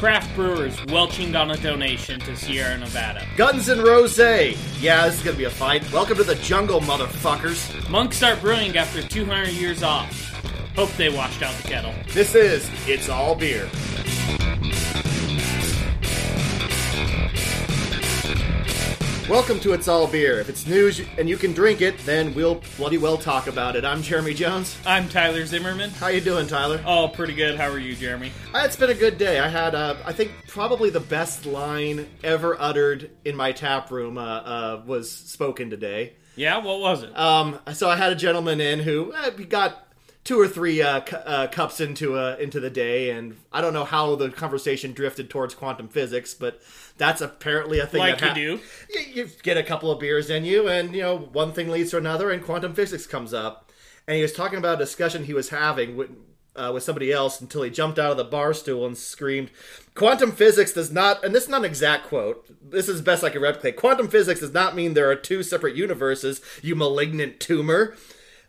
craft brewers welching on a donation to Sierra Nevada. Guns and Rose. Yeah, this is gonna be a fight. Welcome to the jungle, motherfuckers. Monks start brewing after 200 years off. Hope they washed out the kettle. This is It's All Beer. Welcome to It's All Beer. If it's news and you can drink it, then we'll bloody well talk about it. I'm Jeremy Jones. I'm Tyler Zimmerman. How you doing, Tyler? Oh, pretty good. How are you, Jeremy? Uh, It's been a good day. I had, uh, I think, probably the best line ever uttered in my tap room uh, uh, was spoken today. Yeah, what was it? Um, so I had a gentleman in who uh, he got two or three uh, cu- uh, cups into uh, into the day, and I don't know how the conversation drifted towards quantum physics, but that's apparently a thing. Like that you do. You, you get a couple of beers in you, and you know one thing leads to another, and quantum physics comes up. And he was talking about a discussion he was having with, uh, with somebody else until he jumped out of the bar stool and screamed, "Quantum physics does not." And this is not an exact quote. This is best I can replicate. Quantum physics does not mean there are two separate universes. You malignant tumor.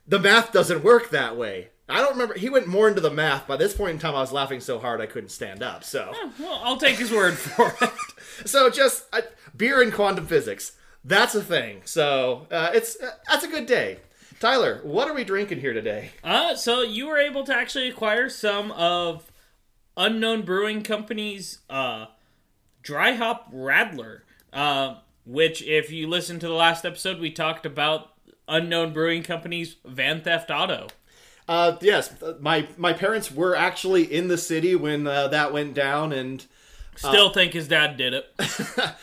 The math doesn't work that way. I don't remember. He went more into the math. By this point in time, I was laughing so hard I couldn't stand up. So. Well, I'll take his word for it. So just uh, beer and quantum physics. That's a thing. So uh, it's uh, that's a good day. Tyler, what are we drinking here today? Uh, so you were able to actually acquire some of Unknown Brewing Company's uh, dry hop Radler, uh, which, if you listen to the last episode, we talked about Unknown Brewing Company's Van Theft Auto. Uh, yes, my my parents were actually in the city when uh, that went down, and Still think his dad did it.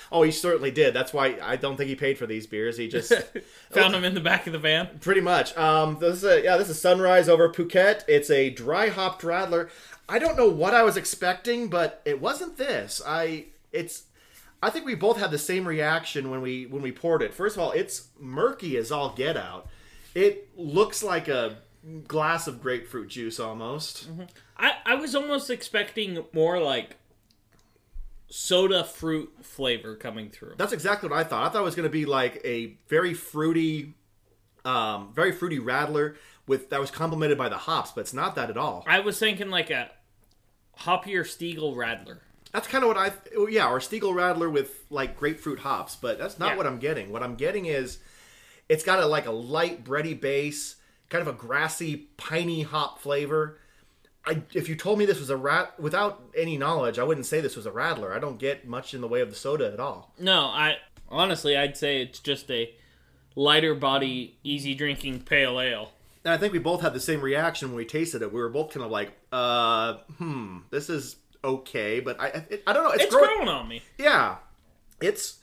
oh, he certainly did. That's why I don't think he paid for these beers. He just Found them in the back of the van. pretty much. Um, this is a, yeah, this is Sunrise over Phuket. It's a dry hopped Radler. I don't know what I was expecting, but it wasn't this. I it's I think we both had the same reaction when we when we poured it. First of all, it's murky as all get out. It looks like a glass of grapefruit juice almost. I, I was almost expecting more like soda fruit flavor coming through. That's exactly what I thought. I thought it was going to be like a very fruity, um, very fruity Radler with that was complemented by the hops, but it's not that at all. I was thinking like a hoppier Stiegl Radler. That's kind of what I, oh, yeah, or Stiegl Radler with like grapefruit hops, but that's not Yeah. what I'm getting. What I'm getting is it's got a like a light bready base, kind of a grassy, piney hop flavor. I, if you told me this was a rat without any knowledge, I wouldn't say this was a Radler. I don't get much in the way of the soda at all. No, I honestly I'd say it's just a lighter body, easy drinking pale ale. And I think we both had the same reaction when we tasted it. We were both kind of like, uh, hmm, this is okay, but I, I, I don't know. It's, It's growing. growing on me. Yeah, it's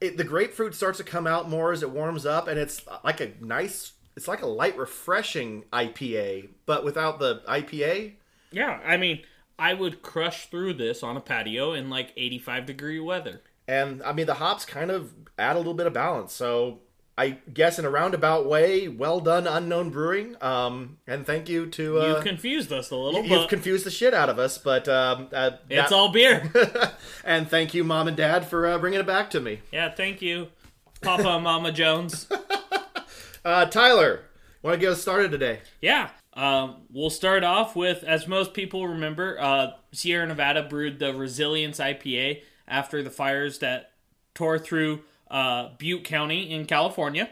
it, the grapefruit starts to come out more as it warms up, and it's like a nice. It's like a light, refreshing IPA, but without the IPA. Yeah, I mean, I would crush through this on a patio in like 85 degree weather. And I mean, the hops kind of add a little bit of balance. So I guess in a roundabout way, well done, Unknown Brewing. Um, and thank you to uh, You've confused us a little, you've confused the shit out of us, but um, uh, it's that- all beer. and thank you, mom and dad, for uh, bringing it back to me. yeah, thank you, Papa and Mama Jones. Uh, Tyler, want to get us started today? Yeah. Um, we'll start off with, as most people remember, uh, Sierra Nevada brewed the Resilience IPA after the fires that tore through uh, Butte County in California.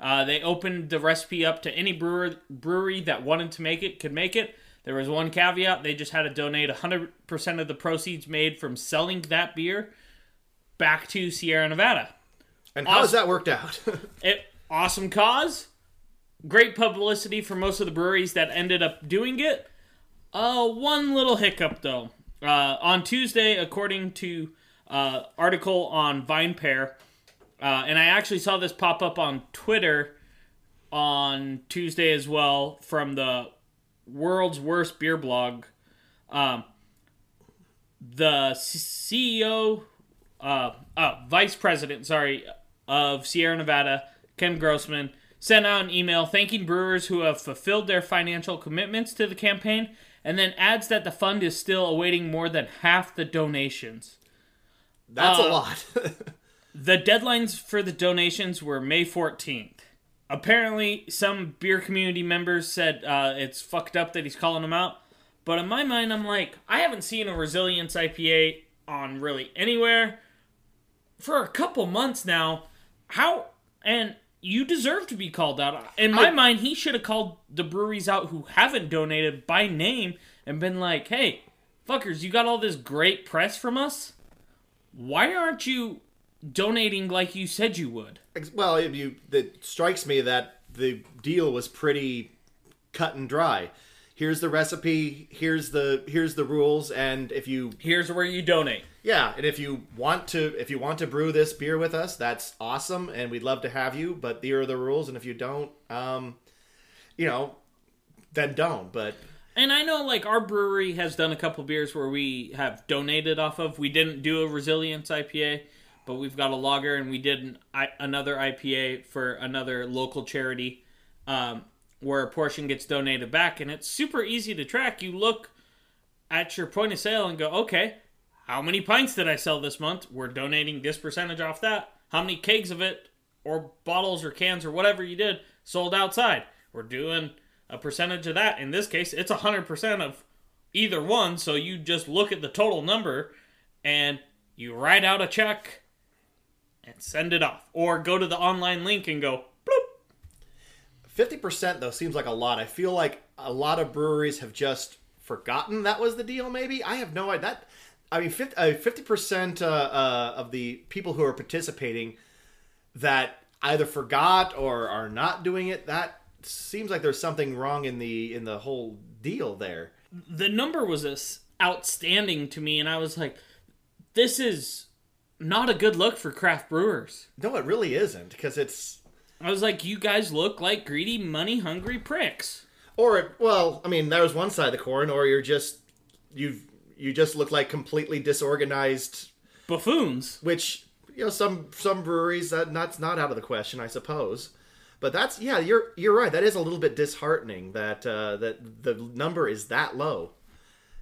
Uh, they opened the recipe up to any brewer, brewery that wanted to make it could make it. There was one caveat: they just had to donate 100% of the proceeds made from selling that beer back to Sierra Nevada. And how has that worked out? It, awesome cause. Great publicity for most of the breweries that ended up doing it. Uh, one little hiccup though. Uh, on Tuesday, according to uh, article on VinePair, uh, and I actually saw this pop up on Twitter on Tuesday as well from the world's worst beer blog. Um, the CEO, uh, uh, vice president, sorry, of Sierra Nevada, Ken Grossman, sent out an email thanking brewers who have fulfilled their financial commitments to the campaign, and then adds that the fund is still awaiting more than half the donations. That's Uh, a lot. The deadlines for the donations were May 14th. Apparently, some beer community members said uh, it's fucked up that he's calling them out, But in my mind, I'm like, I haven't seen a Resilience IPA on really anywhere for a couple months now. How and you deserve to be called out. In my I- mind, he should have called the breweries out who haven't donated by name and been like, "Hey, fuckers, you got all this great press from us. Why aren't you donating like you said you would?" Well, you, it strikes me that the deal was pretty cut and dry. Here's the recipe. Here's the here's the rules. And if you Here's where you donate. yeah, and if you want to if you want to brew this beer with us, that's awesome, and we'd love to have you. But here are the rules, and if you don't, um, you know, then don't. But And I know, like, our brewery has done a couple beers where we have donated off of. We didn't do a Resilience IPA, but we've got a lager, and we did an, I, another IPA for another local charity um, where a portion gets donated back. And it's super easy to track. You look at your point of sale and go, okay, how many pints did I sell this month? We're donating this percentage off that. How many kegs of it, or bottles, or cans, or whatever you did, sold outside? We're doing a percentage of that. In this case, it's 100% of either one. So you just look at the total number and you write out a check and send it off. Or go to the online link and go. Fifty percent though seems like a lot. I feel like a lot of breweries have just forgotten that was the deal. Maybe I have no idea. That I mean, fifty percent uh, uh, of the people who are participating that either forgot or are not doing it. That seems like there's something wrong in the in the whole deal there. the number was as outstanding to me, and I was like, this is not a good look for craft brewers. No, it really isn't because it's I was like, you guys look like greedy, money hungry pricks. or well, I mean, there's one side of the coin, or you're just you've you just look like completely disorganized Buffoons. which you know some some breweries that that's not out of the question, I suppose. But that's yeah, you're you're right. That is a little bit disheartening that uh, that the number is that low.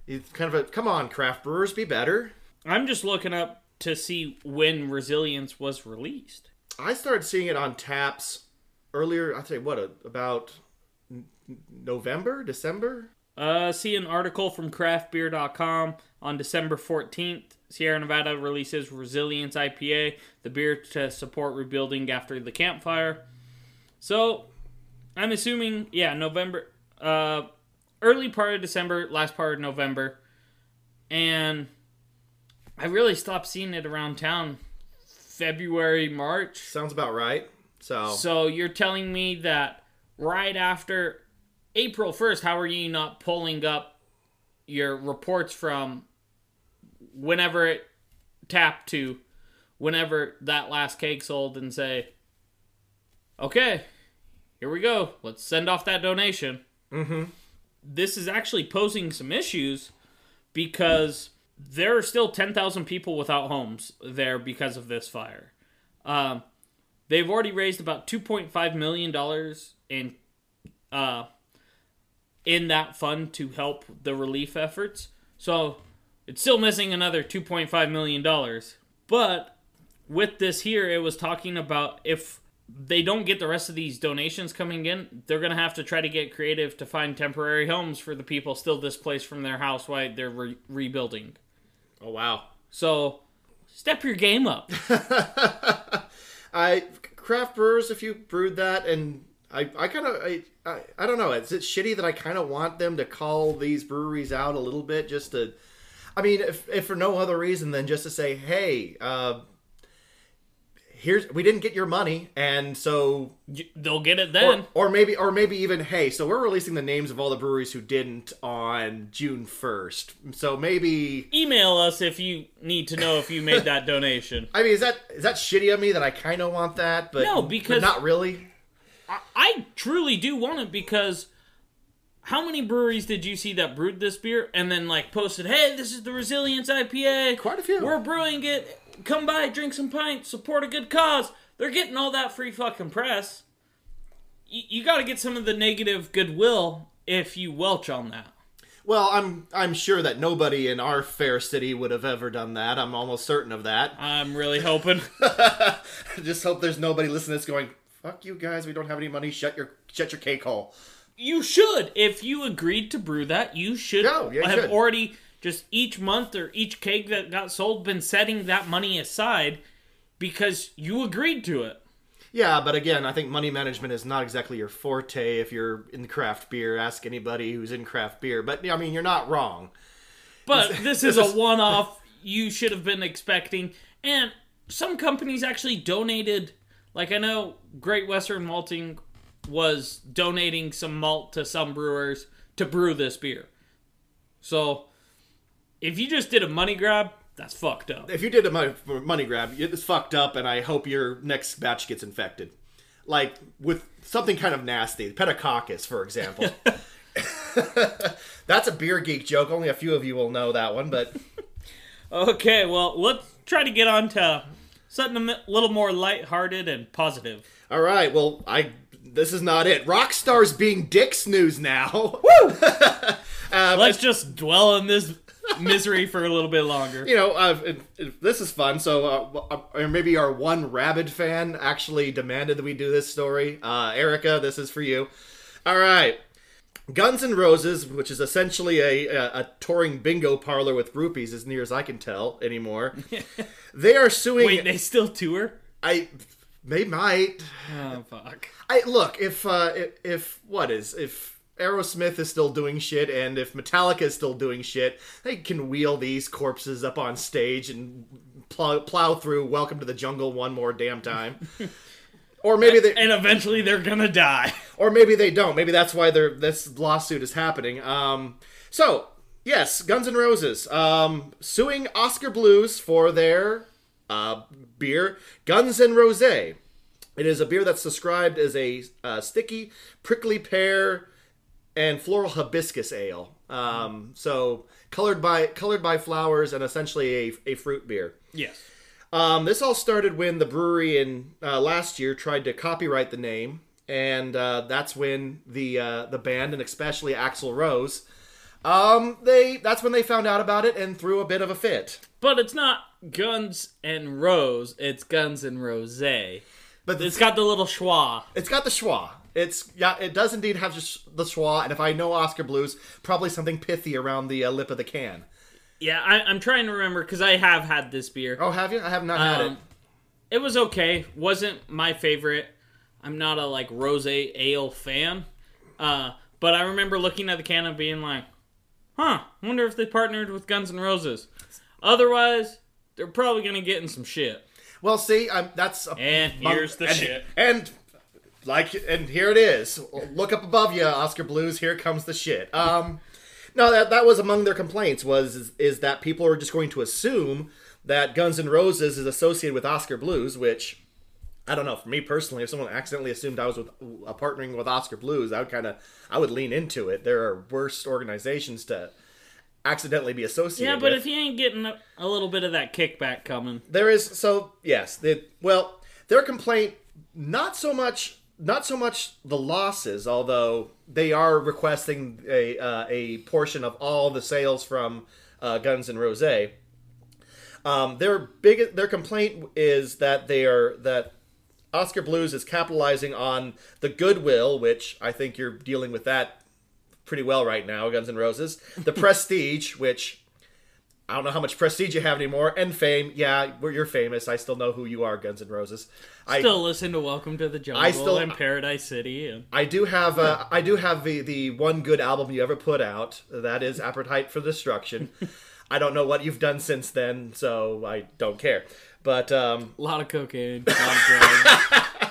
It's kind of a come on, craft brewers, be better. I'm just looking up to see when Resilience was released. I started seeing it on taps earlier. I'd say what about November, December. Uh, see an article from craftbeer.com on December 14th. Sierra Nevada releases Resilience IPA, the beer to support rebuilding after the campfire. So, I'm assuming, yeah, November, uh, early part of December, last part of November. And I really stopped seeing it around town February, March. Sounds about right. So, So you're telling me that right after April 1st, how are you not pulling up your reports from whenever it tapped to whenever that last cake sold and say, okay, here we go. Let's send off that donation. Mm-hmm. This is actually posing some issues because there are still 10,000 people without homes there because of this fire. Um, they've already raised about 2.5 million dollars in uh in that fund to help the relief efforts. So it's still missing another 2.5 million dollars. But with this here, it was talking about if they don't get the rest of these donations coming in, they're going to have to try to get creative to find temporary homes for the people still displaced from their house while they're re- rebuilding. Oh wow. So step your game up. I craft brewers, if you brewed that, and I, I kind of, I, I, I don't know. Is it shitty that I kind of want them to call these breweries out a little bit, just to, I mean, if, if for no other reason than just to say, hey, uh, here's we didn't get your money, and so They'll get it then. or, or maybe or maybe even hey so we're releasing the names of all the breweries who didn't on june 1st so maybe Email us if you need to know if you made that donation. i mean is that is that shitty of me that i kind of want that but No, but because- not really I, I truly do want it because how many breweries did you see that brewed this beer and then like posted, "Hey, this is the Resilience IPA. Quite a few. We're brewing it. Come by, drink some pints, support a good cause." They're getting all that free fucking press. Y- you got to get some of the negative goodwill if you welch on that. well i'm i'm sure that nobody in our fair city would have ever done that i'm almost certain of that I'm really hoping. just hope there's nobody listening that's going fuck you guys we don't have any money shut your shut your cake hole You should. If you agreed to brew that, you should No, yeah, you have should. already just each month or each keg that got sold been setting that money aside because you agreed to it. Yeah, but again, I think money management is not exactly your forte if you're in craft beer. Ask anybody who's in craft beer. But I mean, you're not wrong. But this is a one off you should have been expecting. And some companies actually donated, like I know Great Western Malting was donating some malt to some brewers to brew this beer. So if you just did a money grab, that's fucked up. If you did a money, money grab, it's fucked up, and I hope your next batch gets infected. Like with something kind of nasty, pediococcus, for example. That's a beer geek joke. Only a few of you will know that one, but Okay, well, let's try to get on to something a little more lighthearted and positive. all right. Well, I this is not it. Rockstar's being dicks news now. Woo! Um, let's just dwell on this misery for a little bit longer. you know, uh, it, it- this is fun. So, uh, or maybe our one rabid fan actually demanded that we do this story. Uh, Erica, this is for you. All right. Guns N' Roses, which is essentially a, a, a touring bingo parlor with groupies, as near as I can tell anymore. they are suing. Wait, they still tour? I, they might. Oh, fuck. I look if uh, if, if what is if Aerosmith is still doing shit and if Metallica is still doing shit, they can wheel these corpses up on stage and plow, plow through "Welcome to the Jungle" one more damn time. Or maybe they, And eventually they're gonna die. or maybe they don't. Maybe that's why they're, this lawsuit is happening. Um, so yes, Guns N' Roses um, suing Oskar Blues for their uh, beer Guns N' Rose. It is a beer that's described as a uh, sticky, prickly pear and floral hibiscus ale. Um, so colored by colored by flowers and essentially a, a fruit beer. Yes. Um, this all started when the brewery in uh, last year tried to copyright the name, and uh, that's when the uh, the band and especially Axl Rose, um, they that's when they found out about it and threw a bit of a fit. But it's not Guns and Rose, it's Guns and Rose. But It's got the little schwa. It's got the schwa. It's yeah, it does indeed have just the schwa, and if I know Oskar Blues, probably something pithy around the uh, lip of the can. Yeah, I, I'm trying to remember because I have had this beer. Oh, have you? I have not had it. Um, it was okay. Wasn't my favorite. I'm not a like rose ale fan. Uh, but I remember looking at the can and being like, "Huh, wonder if they partnered with Guns N' Roses." Otherwise, they're probably gonna get in some shit. Well, see, I'm, that's a, And here's the and, shit. And like, and here it is. Look up above you, Oskar Blues. Here comes the shit. Um, no, that that was among their complaints was is, is that people are just going to assume that Guns N' Roses is associated with Oskar Blues, which I don't know. For me personally, if someone accidentally assumed I was with uh, partnering with Oskar Blues, I would kind of I would lean into it. There are worse organizations to accidentally be associated. Yeah, but with. if you ain't getting a, a little bit of that kickback coming, There is so yes. The, well, their complaint not so much not so much the losses, although they are requesting a uh, a portion of all the sales from uh, Guns and Rose. Um, their big their complaint is that they are that Oskar Blues is capitalizing on the goodwill, which I think you're dealing with that pretty well right now, Guns N' Roses. The prestige, which I don't know how much prestige you have anymore, and fame. Yeah, you're famous. I still know who you are, Guns N' Roses. I still listen to "Welcome to the Jungle" I still- and "Paradise City." And I do have uh, I do have the the one good album you ever put out. That is Appetite for Destruction. I don't know what you've done since then, so I don't care. But um, a lot of cocaine, a lot of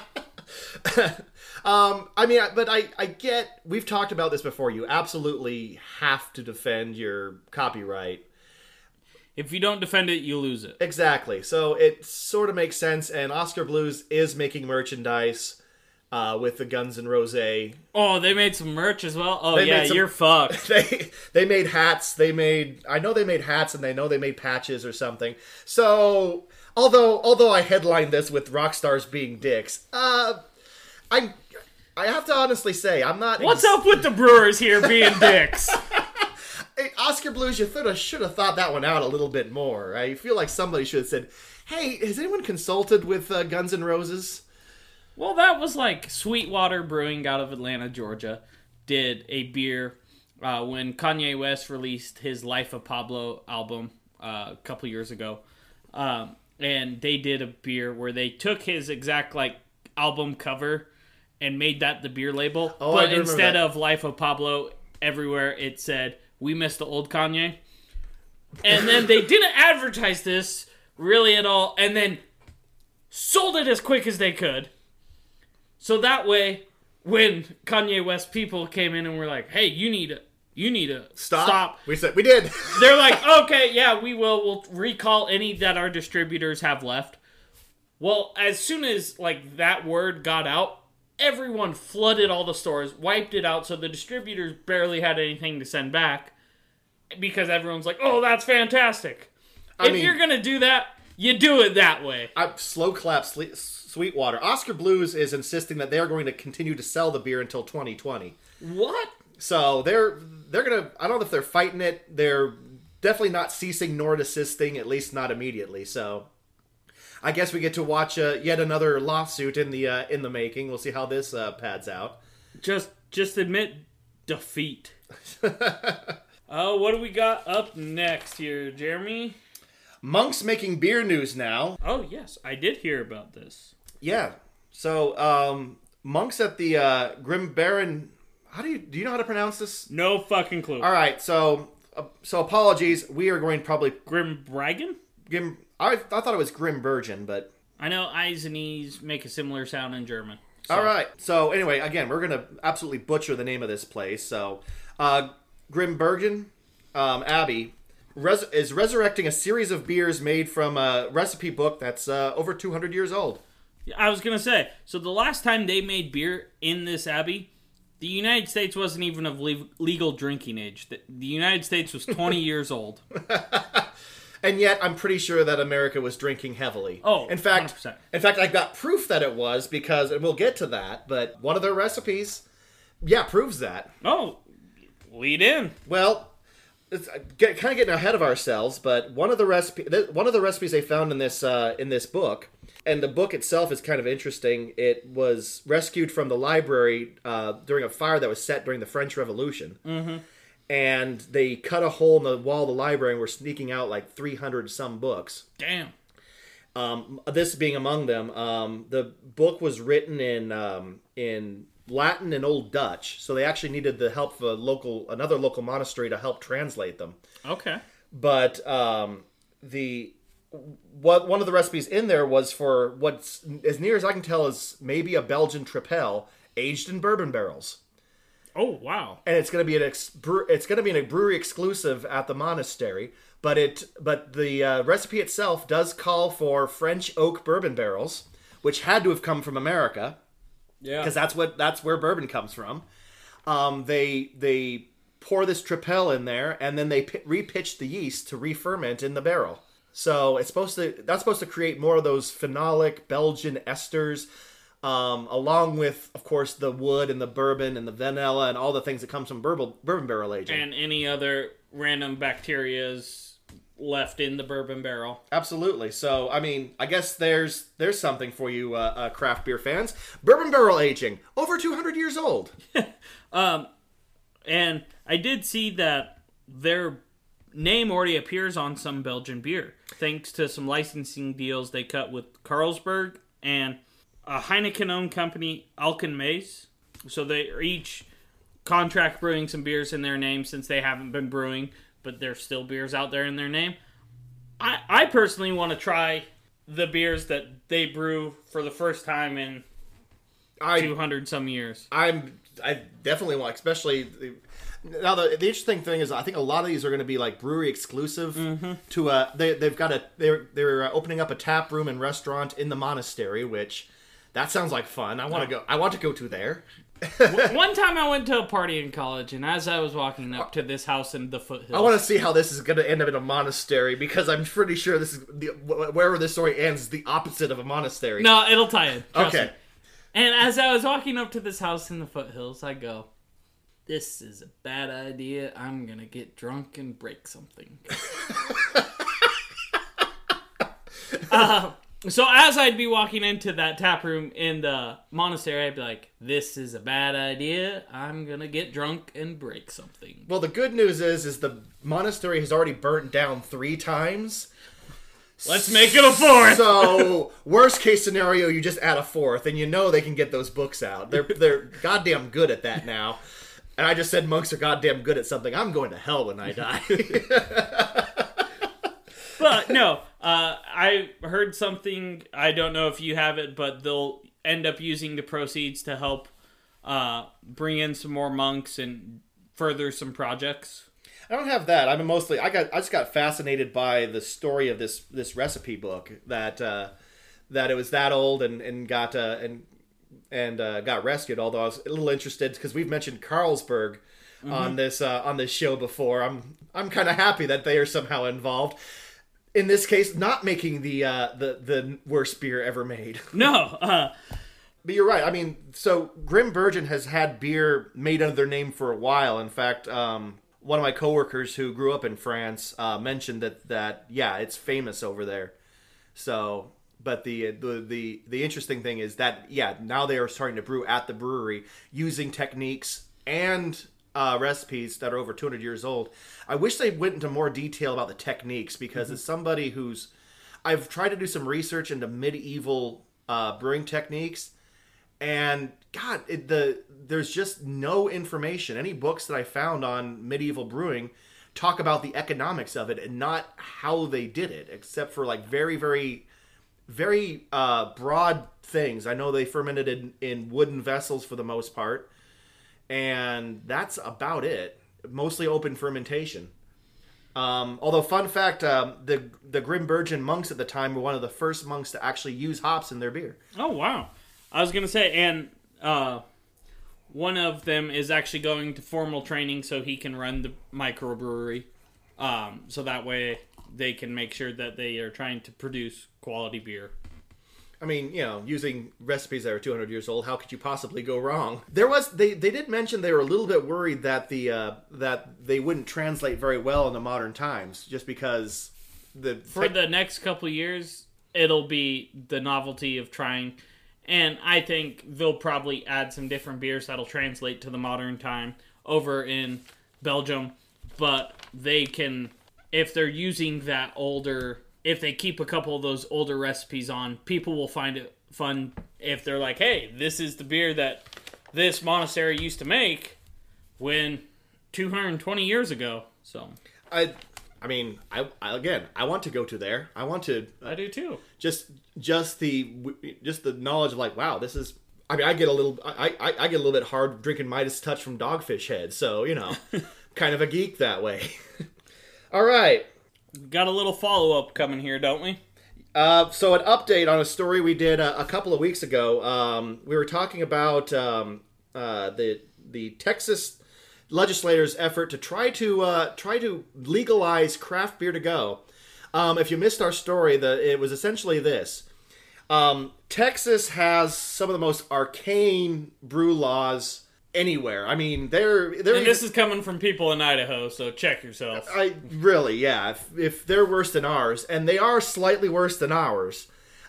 drugs. um, I mean, but I I get we've talked about this before. You absolutely have to defend your copyright. If you don't defend it, you lose it. Exactly. So it sort of makes sense. And Oskar Blues is making merchandise uh, with the Guns and Rose. Oh, they made some merch as well. Oh They yeah, some- you're fucked. they made hats. They made I know they made hats, and they know they made patches or something. So although although I headlined this with rock stars being dicks, uh, I I have to honestly say I'm not. What's ex- up with the brewers here being dicks? Hey, Oskar Blues, you should have should have thought that one out a little bit more. I feel like somebody should have said, "Hey, has anyone consulted with uh, Guns N' Roses?" well, that was like Sweetwater Brewing out of Atlanta, Georgia. did a beer uh, when Kanye West released his Life of Pablo album uh, a couple years ago, um, and they did a beer where they took his exact like album cover and made that the beer label, Oh, I but instead that. of Life of Pablo, everywhere it said "We miss the old Kanye," and then they didn't advertise this really at all, and then sold it as quick as they could. So that way, when Kanye West people came in and were like, "Hey, you need to, you need to Stop. stop," We said we did. they're like, "Okay, yeah, we will. We'll recall any that our distributors have left." Well, as soon as like that word got out, everyone flooded all the stores, wiped it out, so the distributors barely had anything to send back because everyone's like, "Oh, that's fantastic." I if mean- you're gonna do that, you do it that way. I, slow clap Sle- Sweetwater. Oskar Blues is insisting that they are going to continue to sell the beer until 2020. What? So they're they're gonna. I don't know if they're fighting it. They're definitely not ceasing nor desisting, at least not immediately. So I guess we get to watch uh, yet another lawsuit in the uh, in the making. We'll see how this uh, pads out. Just just admit defeat. Oh, what do we got up next here, Jeremy? Monks making beer news now. Oh yes, I did hear about this. Yeah. So um, monks at the uh, Grim Baron. How do you do you know how to pronounce this? No fucking clue. All right. So uh, so apologies. We are going probably Grim Bragan? Grim. I, I thought it was Grim Virgin, but I know I's and E's make a similar sound in German. So- All right. So anyway, again, we're gonna absolutely butcher the name of this place. So, uh, Grimbergen um, Abbey res- is resurrecting a series of beers made from a recipe book that's uh, over 200 years old. I was gonna say. So the last time they made beer in this abbey, the United States wasn't even of le- legal drinking age. The, the United States was 20 years old. And yet, I'm pretty sure that America was drinking heavily. Oh, in fact, 100%. in fact, I've got proof that it was because, and we'll get to that. But one of their recipes, yeah, proves that. Oh, lead in. Well, it's uh, get, kind of getting ahead of ourselves, but one of the recipe, one of the recipes they found in this uh, in this book, and the book itself is kind of interesting. It was rescued from the library uh, during a fire that was set during the French Revolution, mm-hmm. And they cut a hole in the wall of the library and were sneaking out like three hundred some books. Damn. Um, this being among them, um, the book was written in um, in Latin and Old Dutch, so they actually needed the help of a local another local monastery to help translate them. Okay. But um, the what one of the recipes in there was for what's as near as I can tell is maybe a Belgian tripel aged in bourbon barrels, Oh wow. and it's going to be an ex- bre- it's going to be a brewery exclusive at the monastery. But it but the uh, recipe itself does call for French oak bourbon barrels, which had to have come from America Yeah. because that's what that's where bourbon comes from. Um, they they pour this tripel in there, and then they pi- repitch the yeast to re-ferment in the barrel. So it's supposed to that's supposed to create more of those phenolic Belgian esters, um, along with of course the wood and the bourbon and the vanilla and all the things that comes from bourbon bourbon barrel aging. and any other random bacterias left in the bourbon barrel. Absolutely. So, I mean, I guess there's there's something for you, uh, uh, craft beer fans. Bourbon barrel aging, over 200 years old. Um, and I did see that their name already appears on some Belgian beer, thanks to some licensing deals they cut with Carlsberg and a Heineken-owned company, Alken-Maes. So they are each contract brewing some beers in their name since they haven't been brewing, but there's still beers out there in their name. I, I personally want to try the beers that they brew for the first time in 200 some years. I'm I definitely want, especially the, now. The, the interesting thing is, I think a lot of these are going to be like brewery exclusive. To uh, they they've got a they're they're uh, opening up a tap room and restaurant in the monastery, which that sounds like fun. I want to go. I want to go to there. One time I went to a party in college, and as I was walking up to this house in the foothills, I want to see how this is going to end up in a monastery because I'm pretty sure this is the, wherever this story ends the opposite of a monastery. no, it'll tie in. Okay. me. And as I was walking up to this house in the foothills, I go, "This is a bad idea. I'm gonna get drunk and break something." uh, So as I'd be walking into that tap room in the monastery, I'd be like, "This is a bad idea. I'm gonna get drunk and break something." Well, the good news is, is the monastery has already burnt down three times. Let's make it a fourth. So, worst case scenario, you just add a fourth, and you know they can get those books out. They're they're goddamn good at that now. And I just said monks are goddamn good at something. I'm going to hell when I die. but no, uh, I heard something. I don't know if you have it, but they'll end up using the proceeds to help uh, bring in some more monks and further some projects. I don't have that. I'm mostly I got I just got fascinated by the story of this this recipe book that uh, that it was that old and and got uh, and and uh, got rescued. Although I was a little interested because we've mentioned Carlsberg on this uh, on this show before. I'm I'm kind of happy that they are somehow involved. In this case, not making the uh, the the worst beer ever made. No, uh, But you're right. I mean, so Grim Virgin has had beer made under their name for a while. In fact, um, one of my coworkers who grew up in France uh, mentioned that that yeah, it's famous over there. So, but the the the the interesting thing is that yeah, now they are starting to brew at the brewery using techniques and uh, recipes that are over 200 years old. I wish they went into more detail about the techniques because as somebody who's I've tried to do some research into medieval uh, brewing techniques, and God, it, the there's just no information. Any books that I found on medieval brewing talk about the economics of it and not how they did it, except for like very, very, very uh, broad things. I know they fermented in, in wooden vessels for the most part, and that's about it. Mostly open fermentation. Um, although, fun fact, um, the the Grimbergen monks at the time were one of the first monks to actually use hops in their beer. Oh wow! I was gonna say, and uh, one of them is actually going to formal training so he can run the microbrewery. Um, so that way they can make sure that they are trying to produce quality beer. I mean, you know, using recipes that are 200 years old, how could you possibly go wrong? There was they they did mention they were a little bit worried that the uh, that they wouldn't translate very well in the modern times, just because the For the next couple years, it'll be the novelty of trying, and I think they'll probably add some different beers that'll translate to the modern time over in Belgium. But they can, if they're using that older if they keep a couple of those older recipes on, people will find it fun if they're like, "Hey, this is the beer that this monastery used to make when 220 years ago." So I I mean, I, I again, I want to go to there. I want to I do too. just just the just the knowledge of like, wow, this is. I mean, I get a little, I, I, I get a little bit hard drinking Midas Touch from Dogfish Head, so you know, kind of a geek that way. All right, Got a little follow up coming here, don't we? Uh, so an update on a story we did a, a couple of weeks ago. Um, we were talking about um, uh, the the Texas legislators' effort to try to uh, try to legalize craft beer to go. Um, if you missed our story, the it was essentially this: um, Texas has some of the most arcane brew laws anywhere. I mean, they're they're And this is coming from people in Idaho, so check yourself. I really, yeah. If, if they're worse than ours, and they are slightly worse than ours,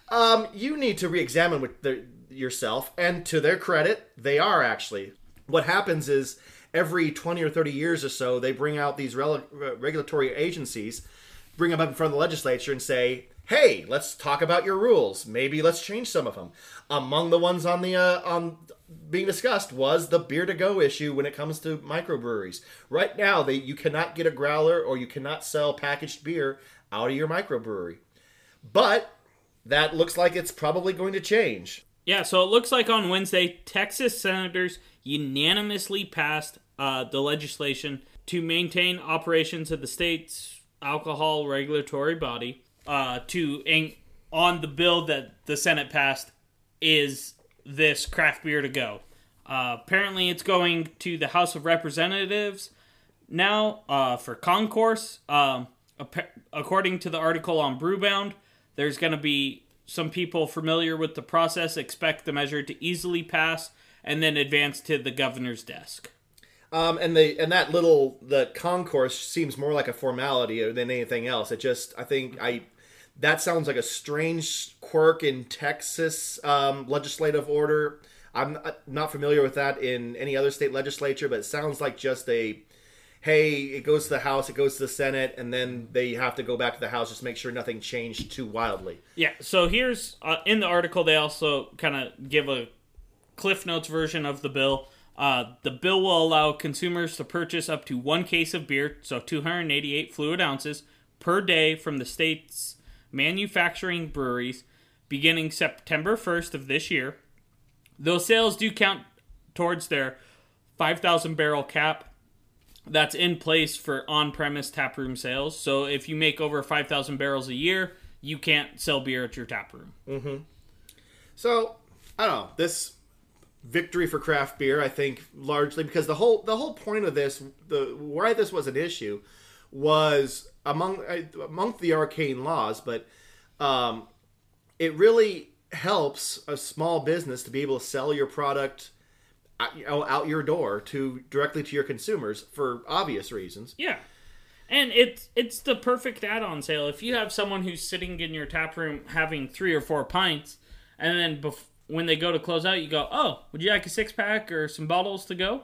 um, you need to re-examine with the, yourself. And to their credit, they are actually. What happens is every twenty or thirty years or so, they bring out these rel- regulatory agencies, bring them up in front of the legislature, and say, "Hey, let's talk about your rules. Maybe let's change some of them." Among the ones on the uh, on being discussed was the beer to go issue when it comes to microbreweries. Right now, they you cannot get a growler or you cannot sell packaged beer out of your microbrewery. But that looks like it's probably going to change. Yeah, so it looks like on Wednesday, Texas senators unanimously passed uh, the legislation to maintain operations of the state's alcohol regulatory body. Uh, to in, on the bill that the Senate passed is this craft beer to go. Uh, apparently, it's going to the House of Representatives now uh, for concourse. Um, ap- according to the article on Brewbound, there's going to be some people familiar with the process expect the measure to easily pass and then advance to the governor's desk. Um, and they and that little the concourse seems more like a formality than anything else. It just I think I that sounds like a strange quirk in Texas um, legislative order. I'm not familiar with that in any other state legislature, but it sounds like just a hey, it goes to the House, it goes to the Senate, and then they have to go back to the House just to make sure nothing changed too wildly. Yeah. So here's uh, in the article they also kind of give a Cliff Notes version of the bill. Uh, the bill will allow consumers to purchase up to one case of beer, so 288 fluid ounces per day from the state's manufacturing breweries, beginning September 1st of this year. Those sales do count towards their 5,000 barrel cap that's in place for on-premise taproom sales. So if you make over 5,000 barrels a year, you can't sell beer at your tap room. So I don't know this victory for craft beer. I think largely because the whole the whole point of this, the why this was an issue, was among among the arcane laws, but um, it really helps a small business to be able to sell your product out, you know, out your door to directly to your consumers for obvious reasons. Yeah. And it's it's the perfect add-on sale. If you have someone who's sitting in your tap room having three or four pints, and then bef- when they go to close out, you go, "Oh, would you like a six pack or some bottles to go?"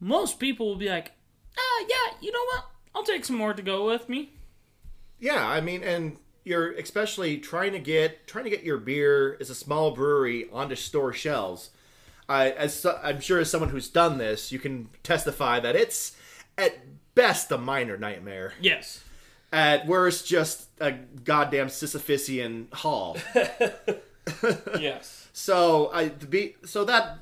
Most people will be like, "Ah, yeah, you know what? I'll take some more to go with me." Yeah, I mean, and you're especially trying to get trying to get your beer as a small brewery onto store shelves. I, as so- I'm sure as someone who's done this, you can testify that it's at best a minor nightmare. Yes. At worst, just a goddamn Sisyphusian haul. yes. So I be so that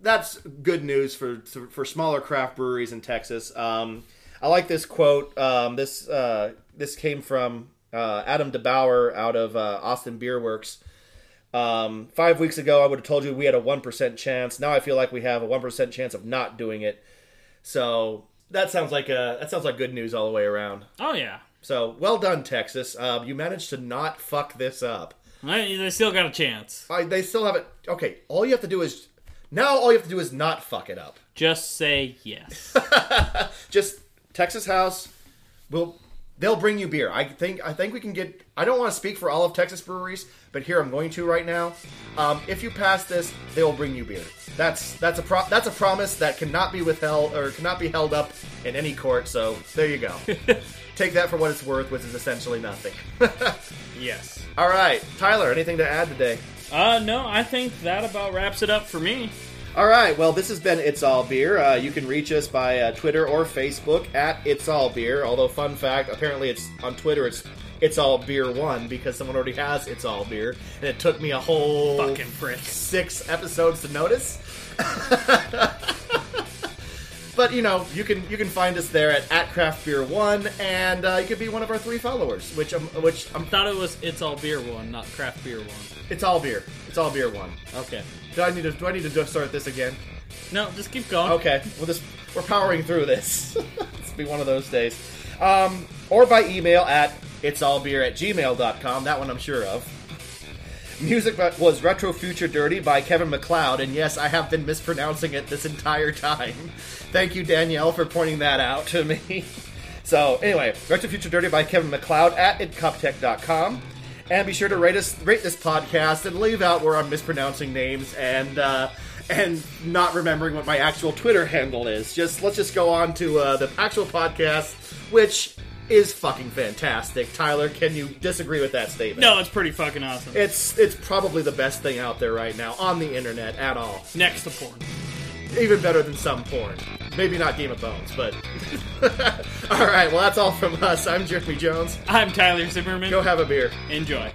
that's good news for for smaller craft breweries in Texas. Um, I like this quote. Um, this uh, this came from uh, Adam DeBower out of uh, Austin Beer Works. Um, five weeks ago, I would have told you we had a one percent chance. Now I feel like we have a one percent chance of not doing it. So that sounds like a that sounds like good news all the way around. Oh yeah. So well done, Texas. Um, you managed to not fuck this up. They still got a chance. I, they still have it. Okay, all you have to do is now. All you have to do is not fuck it up. Just say yes. Just Texas House will. They'll bring you beer. I think. I think we can get. I don't want to speak for all of Texas breweries, but here I'm going to right now. Um, if you pass this, they will bring you beer. That's that's a pro, that's a promise that cannot be withheld or cannot be held up in any court. So there you go. Take that for what it's worth, which is essentially nothing. yes. all right, Tyler. Anything to add today? Uh, no, I think that about wraps it up for me. All right. Well, this has been It's All Beer. Uh, you can reach us by uh, Twitter or Facebook at It's All Beer. Although, fun fact, apparently it's on Twitter. It's It's All Beer One because someone already has It's All Beer, and it took me a whole Fucking prick. six episodes to notice. but you know, you can you can find us there at, at Craft Beer One, and uh, you could be one of our three followers. Which I'm which I'm. Thought it was it's all beer one, not craft beer one. It's all beer. It's all beer one. Okay. Do I need to do I need to just start this again? No, just keep going. Okay, well, this we're powering through this. it's be one of those days. Um, or by email at it's all beer at gmail.com. That one I'm sure of. Music was Retro Future Dirty by Kevin MacLeod, and yes, I have been mispronouncing it this entire time. Thank you, Danielle, for pointing that out to me. So, anyway, Retro Future Dirty by Kevin MacLeod at incompetech.com. And be sure to rate us, rate this podcast, and leave out where I'm mispronouncing names and uh, and not remembering what my actual Twitter handle is. Just let's just go on to uh, the actual podcast, which is fucking fantastic. Tyler, can you disagree with that statement? No, it's pretty fucking awesome. It's it's probably the best thing out there right now on the internet at all. Next to porn. Even better than some porn. Maybe not Game of Bones, but all right. Well, that's all from us. I'm Jeremy Jones. I'm Tyler Zimmerman. Go have a beer. Enjoy.